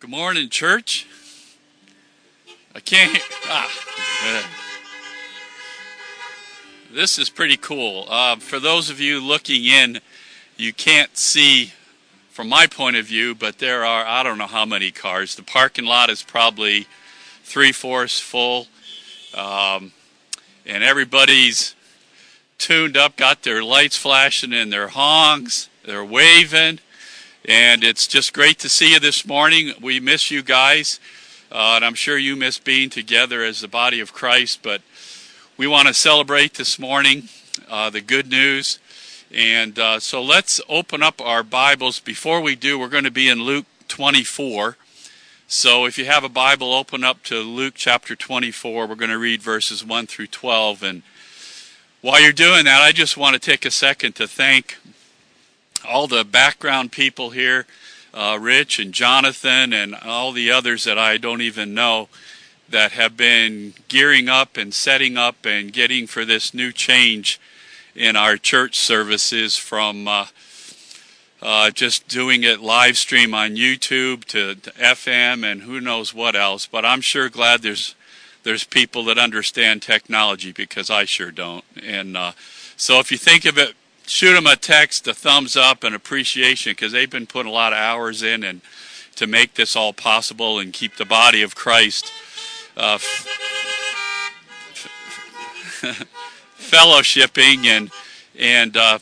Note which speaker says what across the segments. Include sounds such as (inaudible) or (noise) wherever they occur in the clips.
Speaker 1: Good morning, church. I can't. Ah, this is pretty cool. Uh, for those of you looking in, you can't see from my point of view, but there are I don't know how many cars. The parking lot is probably three fourths full, um, and everybody's tuned up, got their lights flashing and their honks, they're waving and it's just great to see you this morning. We miss you guys, uh, and I'm sure you miss being together as the body of Christ. But we want to celebrate this morning uh, the good news. And uh, so let's open up our Bibles. Before we do, we're going to be in Luke 24. So if you have a Bible, open up to Luke chapter 24. We're going to read verses 1 through 12. And while you're doing that, I just want to take a second to thank all the background people here, uh, Rich and Jonathan and all the others that I don't even know that have been gearing up and setting up and getting for this new change in our church services from uh, uh, just doing it live stream on YouTube to, to, FM and who knows what else. But I'm sure glad there's there's people that understand technology because I sure don't. And uh, so if you think of it shoot them a text, a thumbs up, and appreciation because they've been putting a lot of hours in and to make this all possible and keep the body of Christ uh, f- (laughs) fellowshipping and and uh,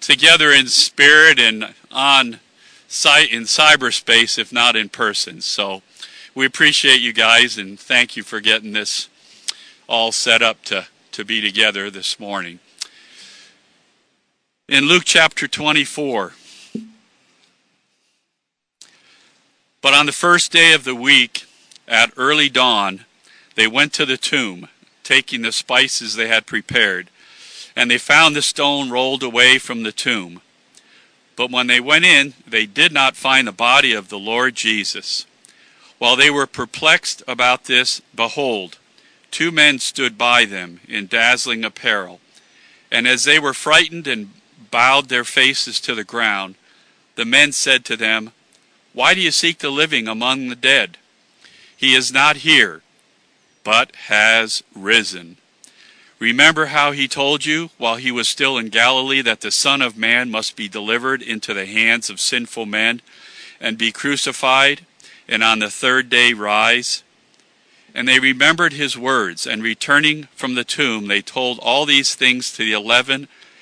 Speaker 1: together in spirit and on site in cyberspace, if not in person. So we appreciate you guys and thank you for getting this all set up to to be together this morning in Luke chapter 24. But on the first day of the week, at early dawn, they went to the tomb, taking the spices they had prepared, and they found the stone rolled away from the tomb. But when they went in, they did not find the body of the Lord Jesus. While they were perplexed about this, behold, two men stood by them in dazzling apparel. And as they were frightened and bowed their faces to the ground, the men said to them, Why do you seek the living among the dead? He is not here, but has risen. Remember how he told you while he was still in Galilee that the Son of Man must be delivered into the hands of sinful men and be crucified, and on the third day rise? And they remembered his words, and returning from the tomb, they told all these things to the eleven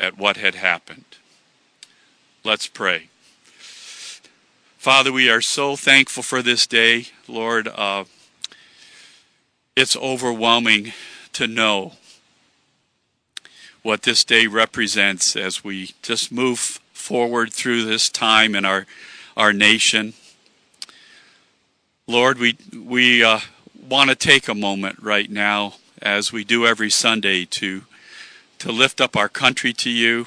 Speaker 1: at what had happened. Let's pray. Father, we are so thankful for this day. Lord, uh, it's overwhelming to know what this day represents as we just move forward through this time in our, our nation. Lord, we, we uh, want to take a moment right now, as we do every Sunday, to to lift up our country to you.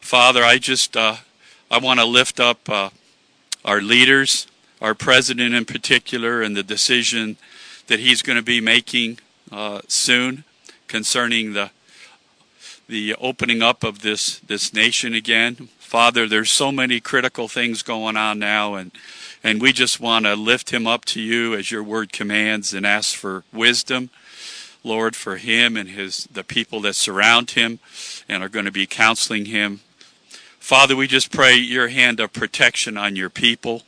Speaker 1: Father, I just uh, I want to lift up uh, our leaders, our president in particular, and the decision that he's going to be making uh, soon concerning the the opening up of this this nation again. Father, there's so many critical things going on now, and and we just want to lift him up to you as your word commands and ask for wisdom Lord, for him and his the people that surround him and are going to be counseling him. Father, we just pray your hand of protection on your people.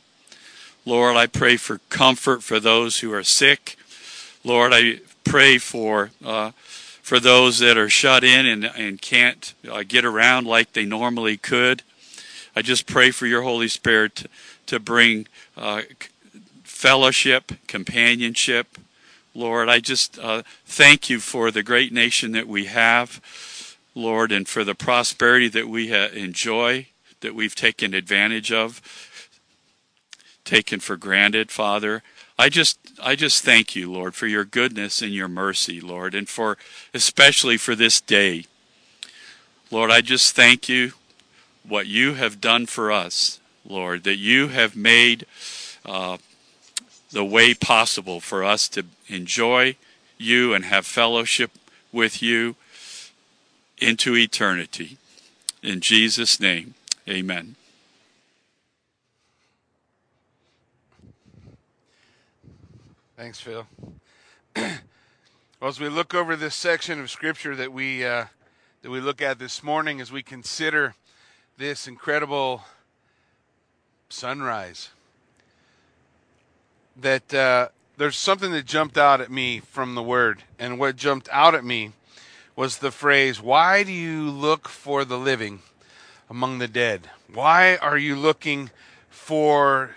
Speaker 1: Lord, I pray for comfort for those who are sick. Lord, I pray for uh, for those that are shut in and, and can't uh, get around like they normally could. I just pray for your Holy Spirit to, to bring uh, fellowship, companionship, Lord, I just uh, thank you for the great nation that we have, Lord, and for the prosperity that we enjoy, that we've taken advantage of. taken for granted, Father. I just I just thank you, Lord, for your goodness and your mercy, Lord, and for especially for this day. Lord, I just thank you what you have done for us, Lord, that you have made uh, the way possible for us to enjoy you and have fellowship with you into eternity. In Jesus' name, amen.
Speaker 2: Thanks, Phil. well, as we look over this section of Scripture that we uh, that we look at this morning, as we consider this incredible sunrise, that uh, there's something that jumped out at me from the Word, and what jumped out at me was the phrase, "Why do you look for the living among the dead? Why are you looking for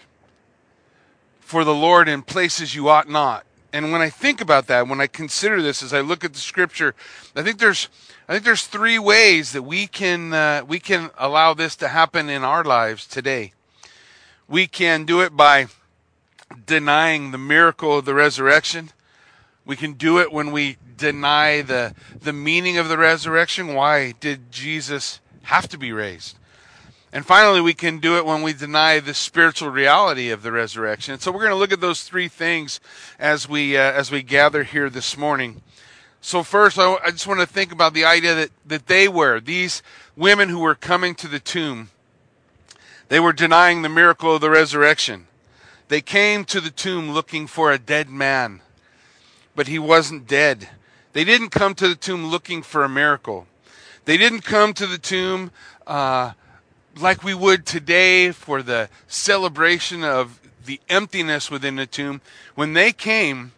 Speaker 2: for the Lord in places you ought not. And when I think about that, when I consider this, as I look at the Scripture, I think there's I think there's three ways that we can uh, we can allow this to happen in our lives today. We can do it by denying the miracle of the resurrection. We can do it when we deny the the meaning of the resurrection. Why did Jesus have to be raised? And finally, we can do it when we deny the spiritual reality of the resurrection. So we're going to look at those three things as we uh, as we gather here this morning. So first, I, I just want to think about the idea that that they were these women who were coming to the tomb. They were denying the miracle of the resurrection. They came to the tomb looking for a dead man, but he wasn't dead. They didn't come to the tomb looking for a miracle. They didn't come to the tomb. Uh, like we would today for the celebration of the emptiness within the tomb, when they came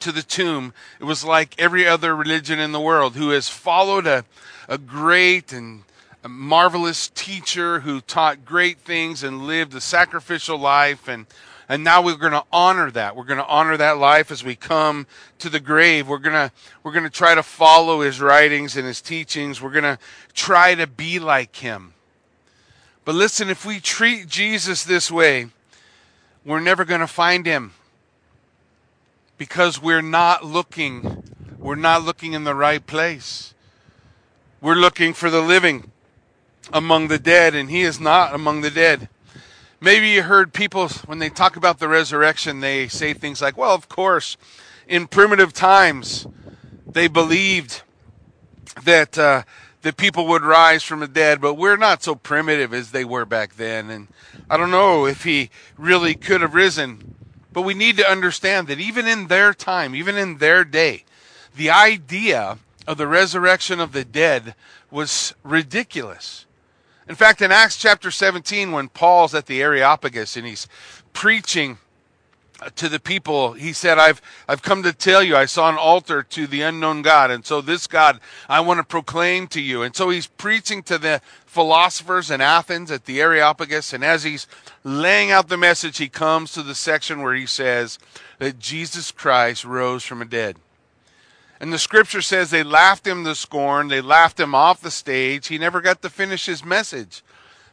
Speaker 2: to the tomb, it was like every other religion in the world who has followed a, a great and a marvelous teacher who taught great things and lived a sacrificial life and and now we're going to honor that. We're going to honor that life as we come to the grave. We're going to we're going to try to follow his writings and his teachings. We're going to try to be like him. But listen, if we treat Jesus this way, we're never going to find him because we're not looking we're not looking in the right place. We're looking for the living among the dead and he is not among the dead. Maybe you heard people when they talk about the resurrection they say things like, "Well, of course, in primitive times they believed that uh, that people would rise from the dead, but we're not so primitive as they were back then. And I don't know if he really could have risen, but we need to understand that even in their time, even in their day, the idea of the resurrection of the dead was ridiculous. In fact, in Acts chapter 17, when Paul's at the Areopagus and he's preaching to the people, he said, I've, I've come to tell you, I saw an altar to the unknown God. And so this God I want to proclaim to you. And so he's preaching to the philosophers in Athens at the Areopagus. And as he's laying out the message, he comes to the section where he says that Jesus Christ rose from the dead. And the scripture says they laughed him to scorn. They laughed him off the stage. He never got to finish his message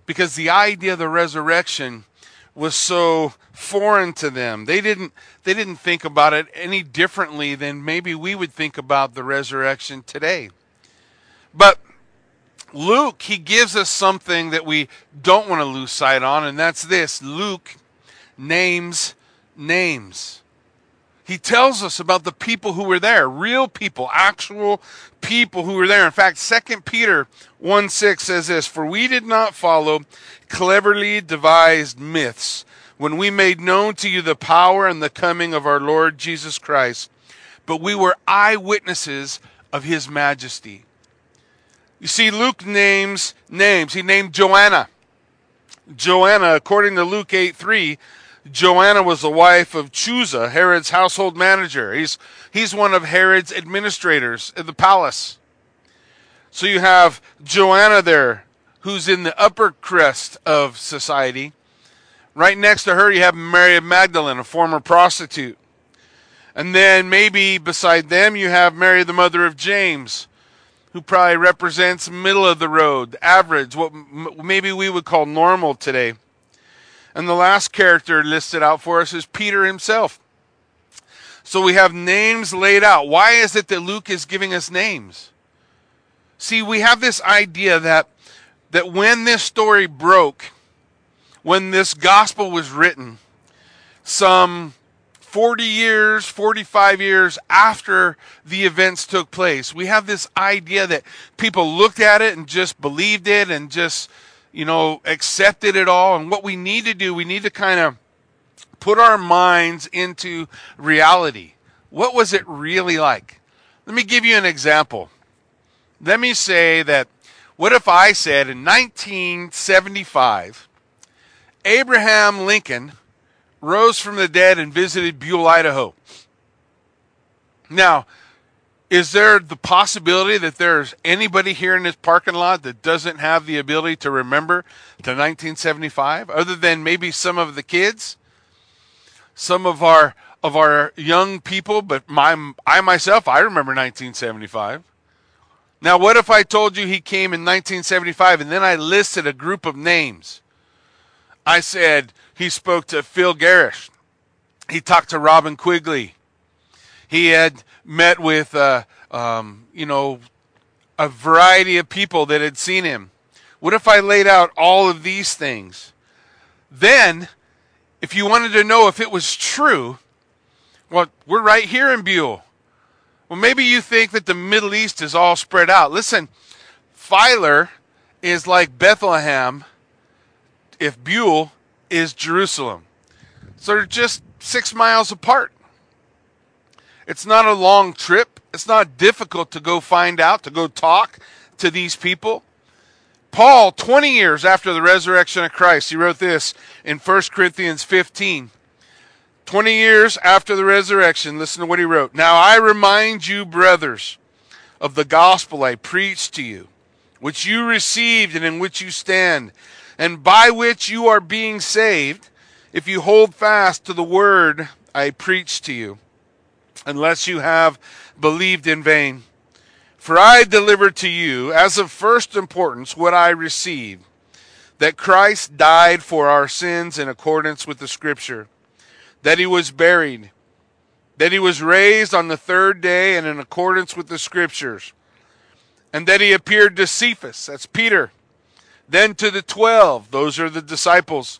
Speaker 2: because the idea of the resurrection was so foreign to them. They didn't they didn't think about it any differently than maybe we would think about the resurrection today. But Luke, he gives us something that we don't want to lose sight on, and that's this. Luke names names. He tells us about the people who were there, real people, actual people who were there. In fact, 2 Peter 1 6 says this For we did not follow cleverly devised myths when we made known to you the power and the coming of our Lord Jesus Christ, but we were eyewitnesses of his majesty. You see, Luke names names. He named Joanna. Joanna, according to Luke 8 3, Joanna was the wife of Chuza, Herod's household manager. He's, he's one of Herod's administrators in the palace. So you have Joanna there, who's in the upper crest of society. Right next to her, you have Mary of Magdalene, a former prostitute. And then maybe beside them, you have Mary, the mother of James, who probably represents middle of the road, average, what maybe we would call normal today. And the last character listed out for us is Peter himself. So we have names laid out. Why is it that Luke is giving us names? See, we have this idea that that when this story broke, when this gospel was written, some 40 years, 45 years after the events took place, we have this idea that people looked at it and just believed it and just, you know, accepted it all. And what we need to do, we need to kind of put our minds into reality. What was it really like? Let me give you an example. Let me say that what if I said in 1975, Abraham Lincoln rose from the dead and visited Buhl, Idaho? Now, is there the possibility that there's anybody here in this parking lot that doesn't have the ability to remember to 1975 other than maybe some of the kids some of our of our young people but my I myself I remember 1975 now, what if I told you he came in 1975 and then I listed a group of names? I said he spoke to Phil Gerrish. He talked to Robin Quigley. He had met with, uh, um, you know, a variety of people that had seen him. What if I laid out all of these things? Then, if you wanted to know if it was true, well, we're right here in Buhl. Well, maybe you think that the Middle East is all spread out. Listen, Filer is like Bethlehem if Buell is Jerusalem. So they're just six miles apart. It's not a long trip. It's not difficult to go find out, to go talk to these people. Paul, 20 years after the resurrection of Christ, he wrote this in 1 Corinthians 15. 20 years after the resurrection, listen to what he wrote. Now I remind you, brothers, of the gospel I preached to you, which you received and in which you stand, and by which you are being saved, if you hold fast to the word I preached to you, unless you have believed in vain. For I delivered to you, as of first importance, what I received that Christ died for our sins in accordance with the Scripture that he was buried, that he was raised on the third day and in accordance with the scriptures, and that he appeared to Cephas, that's Peter, then to the twelve, those are the disciples.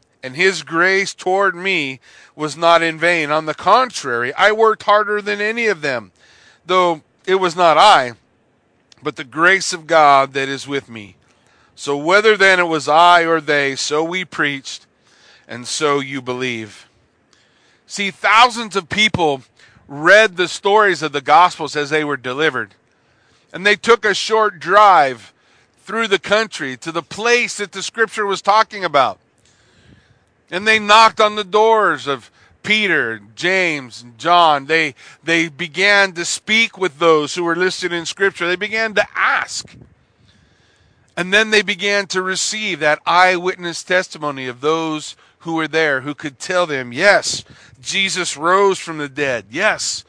Speaker 2: and his grace toward me was not in vain. On the contrary, I worked harder than any of them, though it was not I, but the grace of God that is with me. So whether then it was I or they, so we preached and so you believe. See, thousands of people read the stories of the Gospels as they were delivered. And they took a short drive through the country to the place that the scripture was talking about. And they knocked on the doors of Peter, James, and John. They, they began to speak with those who were listed in scripture. They began to ask. And then they began to receive that eyewitness testimony of those who were there who could tell them, yes, Jesus rose from the dead. Yes.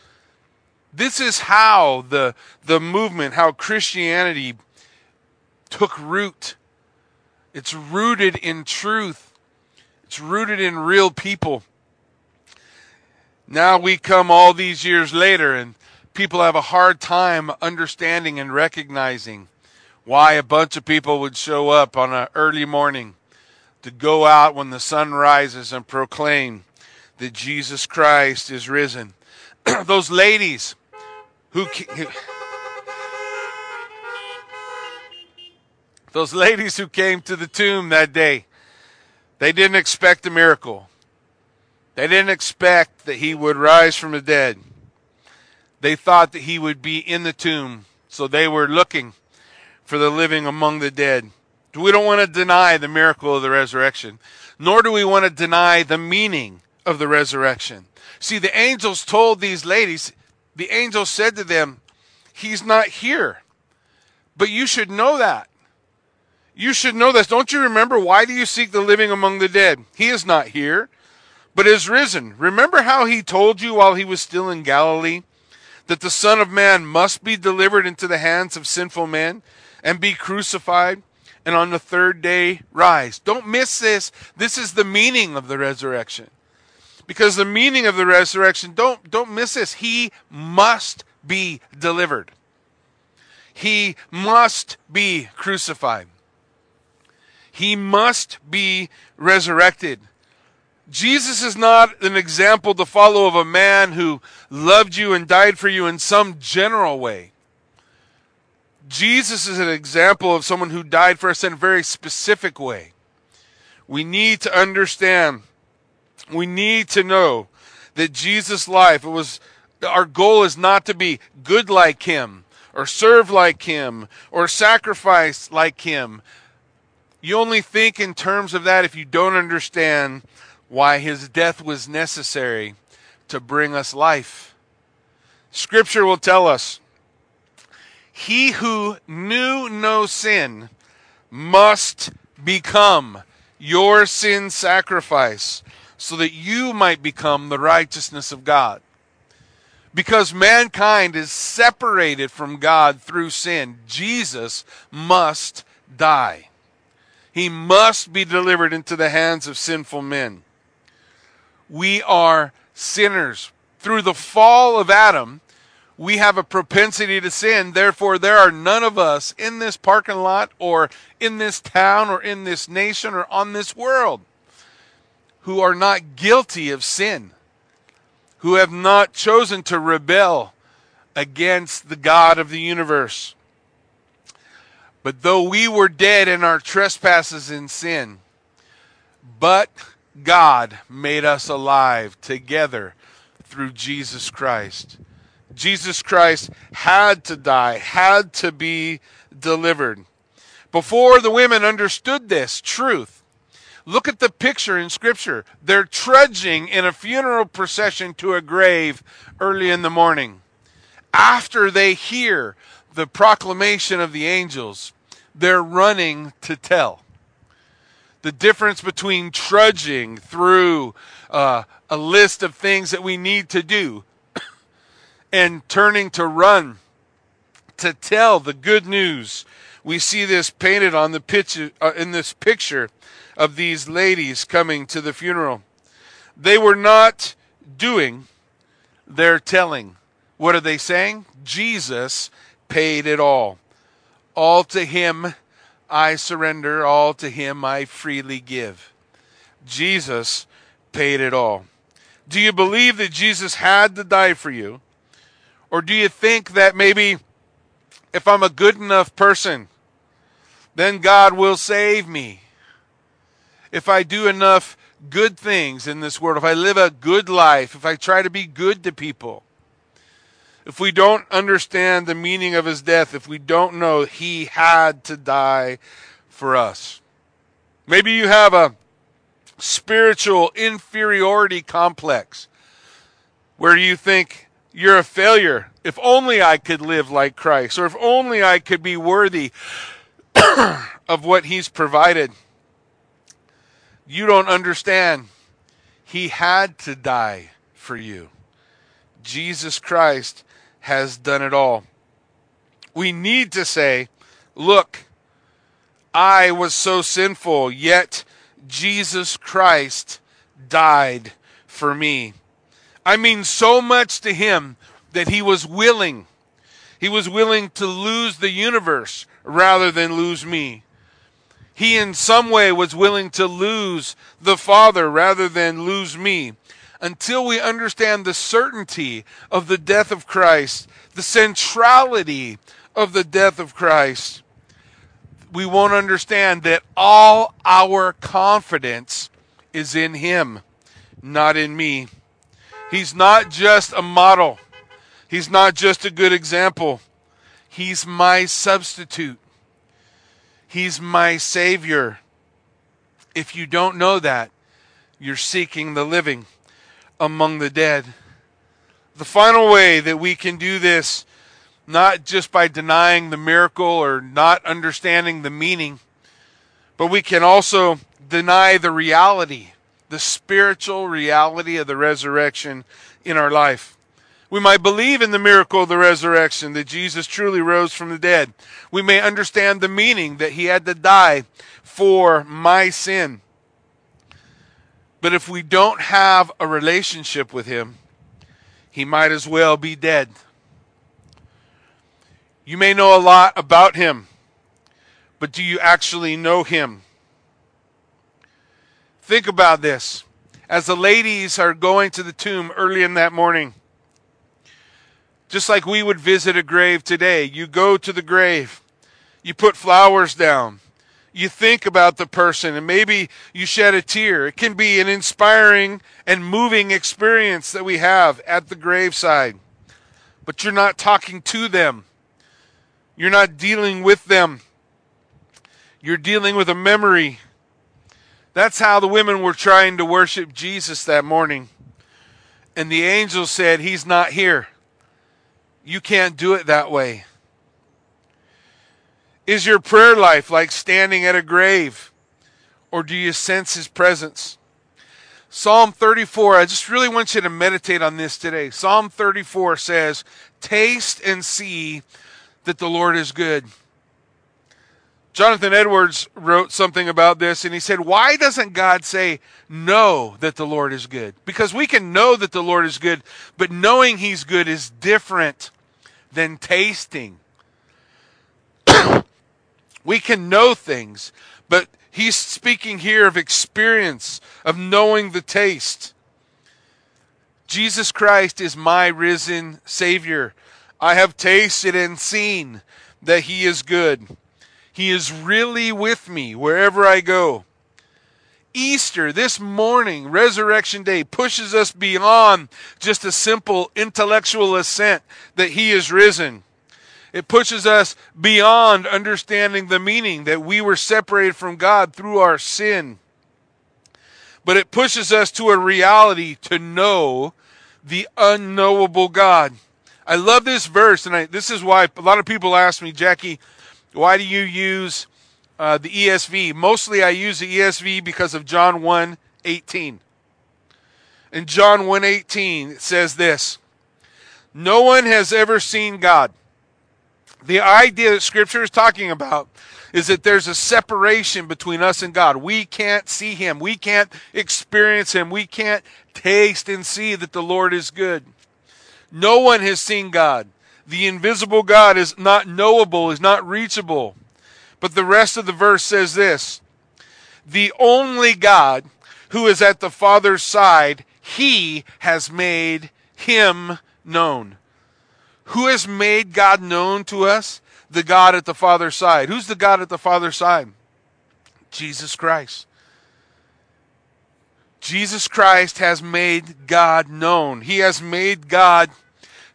Speaker 2: This is how the, the movement, how Christianity took root. It's rooted in truth. It's rooted in real people. Now we come all these years later and people have a hard time understanding and recognizing why a bunch of people would show up on an early morning to go out when the sun rises and proclaim that Jesus Christ is risen. (clears throat) Those ladies who, those ladies who came to the tomb that day, they didn't expect a miracle. They didn't expect that he would rise from the dead. They thought that he would be in the tomb, so they were looking for the living among the dead. We don't want to deny the miracle of the resurrection, nor do we want to deny the meaning of the resurrection. See, the angels told these ladies, the angels said to them, He's not here. But you should know that. You should know this. Don't you remember? Why do you seek the living among the dead? He is not here, but is risen. Remember how he told you while he was still in Galilee that the Son of Man must be delivered into the hands of sinful men and be crucified and on the third day rise. Don't miss this. This is the meaning of the resurrection. Because the meaning of the resurrection, don't, don't miss this. He must be delivered. He must be crucified. He must be resurrected. Jesus is not an example to follow of a man who loved you and died for you in some general way. Jesus is an example of someone who died for us in a very specific way. We need to understand, we need to know that Jesus' life, it was our goal is not to be good like him or serve like him or sacrifice like him. You only think in terms of that if you don't understand why his death was necessary to bring us life. Scripture will tell us he who knew no sin must become your sin sacrifice so that you might become the righteousness of God. Because mankind is separated from God through sin, Jesus must die. He must be delivered into the hands of sinful men. We are sinners. Through the fall of Adam, we have a propensity to sin. Therefore, there are none of us in this parking lot or in this town or in this nation or on this world who are not guilty of sin, who have not chosen to rebel against the God of the universe. But though we were dead in our trespasses and sin, but God made us alive together through Jesus Christ. Jesus Christ had to die, had to be delivered. Before the women understood this truth, look at the picture in Scripture. They're trudging in a funeral procession to a grave early in the morning. After they hear the proclamation of the angels, they're running to tell. The difference between trudging through uh, a list of things that we need to do (coughs) and turning to run to tell the good news. We see this painted on the picture uh, in this picture of these ladies coming to the funeral. They were not doing, they're telling. What are they saying? Jesus paid it all. All to him I surrender, all to him I freely give. Jesus paid it all. Do you believe that Jesus had to die for you? Or do you think that maybe if I'm a good enough person, then God will save me? If I do enough good things in this world, if I live a good life, if I try to be good to people, if we don't understand the meaning of his death, if we don't know he had to die for us. Maybe you have a spiritual inferiority complex where you think you're a failure. If only I could live like Christ, or if only I could be worthy (clears throat) of what He's provided. You don't understand. He had to die for you. Jesus Christ has done it all. We need to say, Look, I was so sinful, yet Jesus Christ died for me. I mean so much to him that he was willing. He was willing to lose the universe rather than lose me. He in some way was willing to lose the Father rather than lose me. Until we understand the certainty of the death of Christ, the centrality of the death of Christ, we won't understand that all our confidence is in Him, not in me. He's not just a model. He's not just a good example. He's my substitute. He's my Savior. If you don't know that, you're seeking the living among the dead. The final way that we can do this, not just by denying the miracle or not understanding the meaning, but we can also deny the reality, the spiritual reality of the resurrection in our life. We might believe in the miracle of the resurrection, that Jesus truly rose from the dead. We may understand the meaning that he had to die for my sin. But if we don't have a relationship with him, he might as well be dead. You may know a lot about him, but do you actually know him? Think about this. As the ladies are going to the tomb early in that morning, just like we would visit a grave today, you go to the grave, you put flowers down, you think about the person and maybe you shed a tear. It can be an inspiring and moving experience that we have at the graveside. But you're not talking to them. You're not dealing with them. You're dealing with a memory. That's how the women were trying to worship Jesus that morning. And the angel said, He's not here. You can't do it that way. Is your prayer life like standing at a grave? Or do you sense his presence? Psalm 34, I just really want you to meditate on this today. Psalm 34 says, Taste and see that the Lord is good. Jonathan Edwards wrote something about this and he said, Why doesn't God say, Know that the Lord is good? Because we can know that the Lord is good, but knowing He's good is different than tasting. We can know things, but he's speaking here of experience, of knowing the taste. Jesus Christ is my risen Savior. I have tasted and seen that He is good. He is really with me wherever I go. Easter, this morning, Resurrection Day, pushes us beyond just a simple intellectual assent that He is risen. It pushes us beyond understanding the meaning that we were separated from God through our sin. But it pushes us to a reality to know the unknowable God. I love this verse, and I, this is why a lot of people ask me, Jackie, why do you use uh, the ESV? Mostly I use the ESV because of John 1 18. In John 1 18, it says this No one has ever seen God the idea that Scripture is talking about is that there's a separation between us and God. We can't see Him. We can't experience Him. We can't taste and see that the Lord is good. No one has seen God. The invisible God is not knowable, is not reachable. But the rest of the verse says this The only God who is at the Father's side, He has made Him known. Who has made God known to us? The God at the Father's side. Who's the God at the Father's side? Jesus Christ. Jesus Christ has made God known. He has made God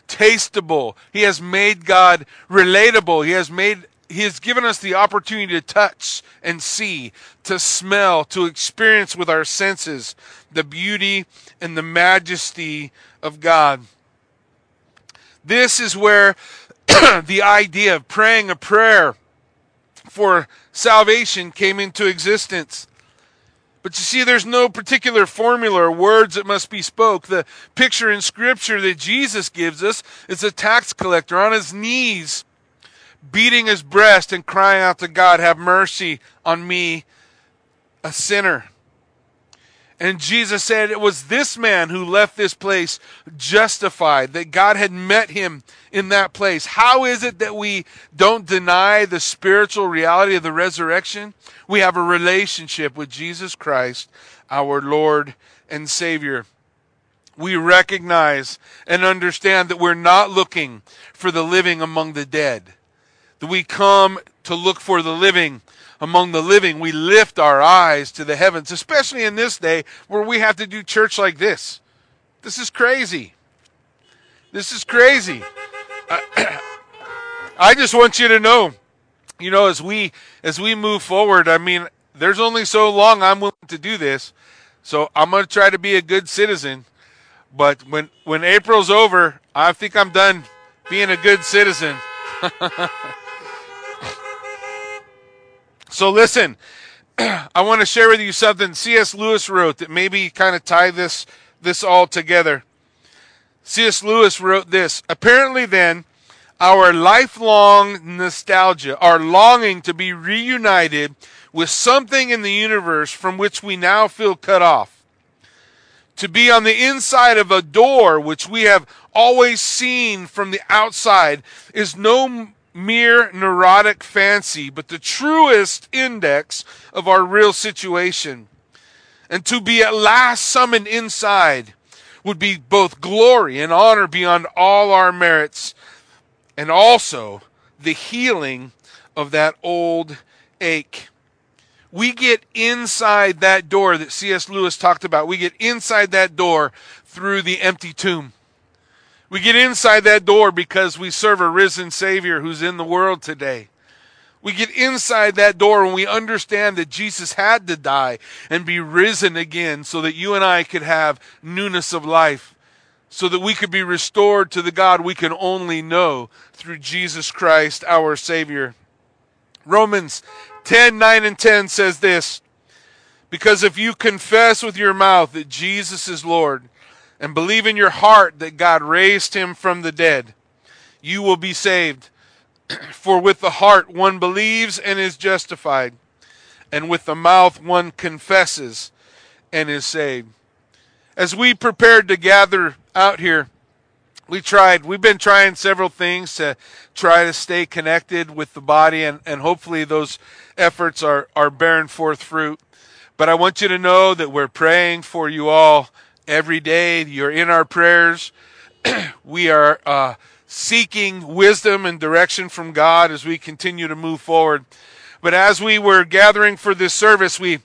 Speaker 2: tastable. He has made God relatable. He has made he has given us the opportunity to touch and see, to smell, to experience with our senses the beauty and the majesty of God. This is where (clears throat) the idea of praying a prayer for salvation came into existence. But you see, there's no particular formula or words that must be spoke. The picture in Scripture that Jesus gives us is a tax collector on his knees, beating his breast and crying out to God, Have mercy on me, a sinner. And Jesus said it was this man who left this place justified, that God had met him in that place. How is it that we don't deny the spiritual reality of the resurrection? We have a relationship with Jesus Christ, our Lord and Savior. We recognize and understand that we're not looking for the living among the dead, that we come to look for the living among the living, we lift our eyes to the heavens, especially in this day where we have to do church like this. This is crazy. This is crazy. I, uh, (clears throat) I just want you to know you know, as we as we move forward, I mean, there's only so long I'm willing to do this. So I'm going to try to be a good citizen. But when when April's over, I think I'm done being a good citizen. (laughs) so listen, (clears throat) I want to share with you something C.S. Lewis wrote that maybe kind of tie this this all together. C.S. Lewis wrote this. Apparently, then, our lifelong nostalgia, our longing to be reunited with something in the universe from which we now feel cut off, to be on the inside of a door which we have always seen from the outside, is no mere neurotic fancy, but the truest index of our real situation. And to be at last summoned inside would be both glory and honor beyond all our merits, and also the healing of that old ache. We get inside that door that C.S. Lewis talked about. We get inside that door through the empty tomb. We get inside that door because we serve a risen Savior who's in the world today. We get inside that door and we understand that Jesus had to die and be risen again so that you and I could have newness of life, so that we could be restored to the God we can only know through Jesus Christ, our Savior. Romans 10 9 and 10 says this Because if you confess with your mouth that Jesus is Lord, and believe in your heart that God raised him from the dead, you will be saved. (clears throat) For with the heart one believes and is justified, and with the mouth one confesses and is saved. As we prepared to gather out here, we tried, we've been trying several things to try to stay connected with the body, and, and hopefully those efforts are, are bearing forth fruit. But I want you to know that we're praying for you all every day. You're in our prayers. (clears throat) we are uh, seeking wisdom and direction from God as we continue to move forward. But as we were gathering for this service, we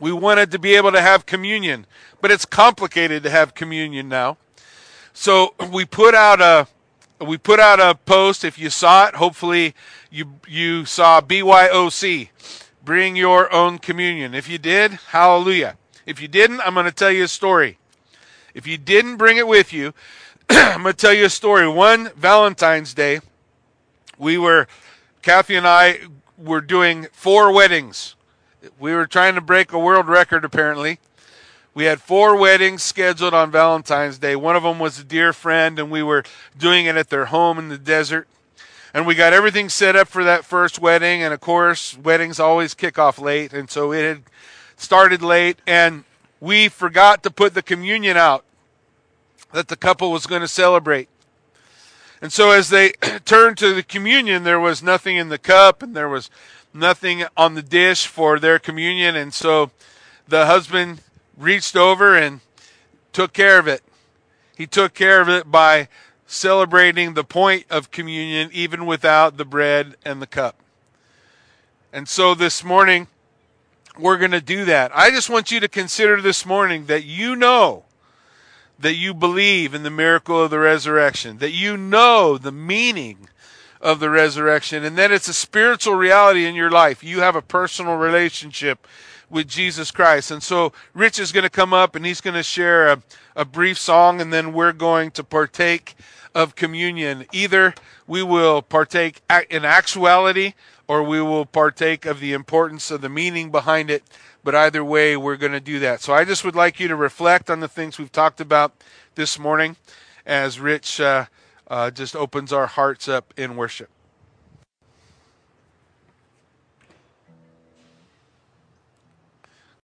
Speaker 2: we wanted to be able to have communion, but it's complicated to have communion now. So (clears throat) we put out a we put out a post. If you saw it, hopefully you you saw BYOC, bring your own communion. If you did, hallelujah. If you didn't, I'm going to tell you a story. If you didn't bring it with you, (clears throat) I'm going to tell you a story. One Valentine's Day, we were, Kathy and I were doing four weddings. We were trying to break a world record, apparently. We had four weddings scheduled on Valentine's Day. One of them was a dear friend, and we were doing it at their home in the desert. And we got everything set up for that first wedding. And of course, weddings always kick off late. And so it had started late, and we forgot to put the communion out that the couple was going to celebrate. And so as they (clears throat) turned to the communion, there was nothing in the cup and there was nothing on the dish for their communion. And so the husband reached over and took care of it. He took care of it by celebrating the point of communion even without the bread and the cup. And so this morning, we're going to do that. I just want you to consider this morning that you know that you believe in the miracle of the resurrection, that you know the meaning of the resurrection, and that it's a spiritual reality in your life. You have a personal relationship with Jesus Christ. And so Rich is going to come up and he's going to share a, a brief song, and then we're going to partake of communion. Either we will partake in actuality or we will partake of the importance of the meaning behind it. But either way, we're going to do that. So I just would like you to reflect on the things we've talked about this morning as Rich uh, uh, just opens our hearts up in worship.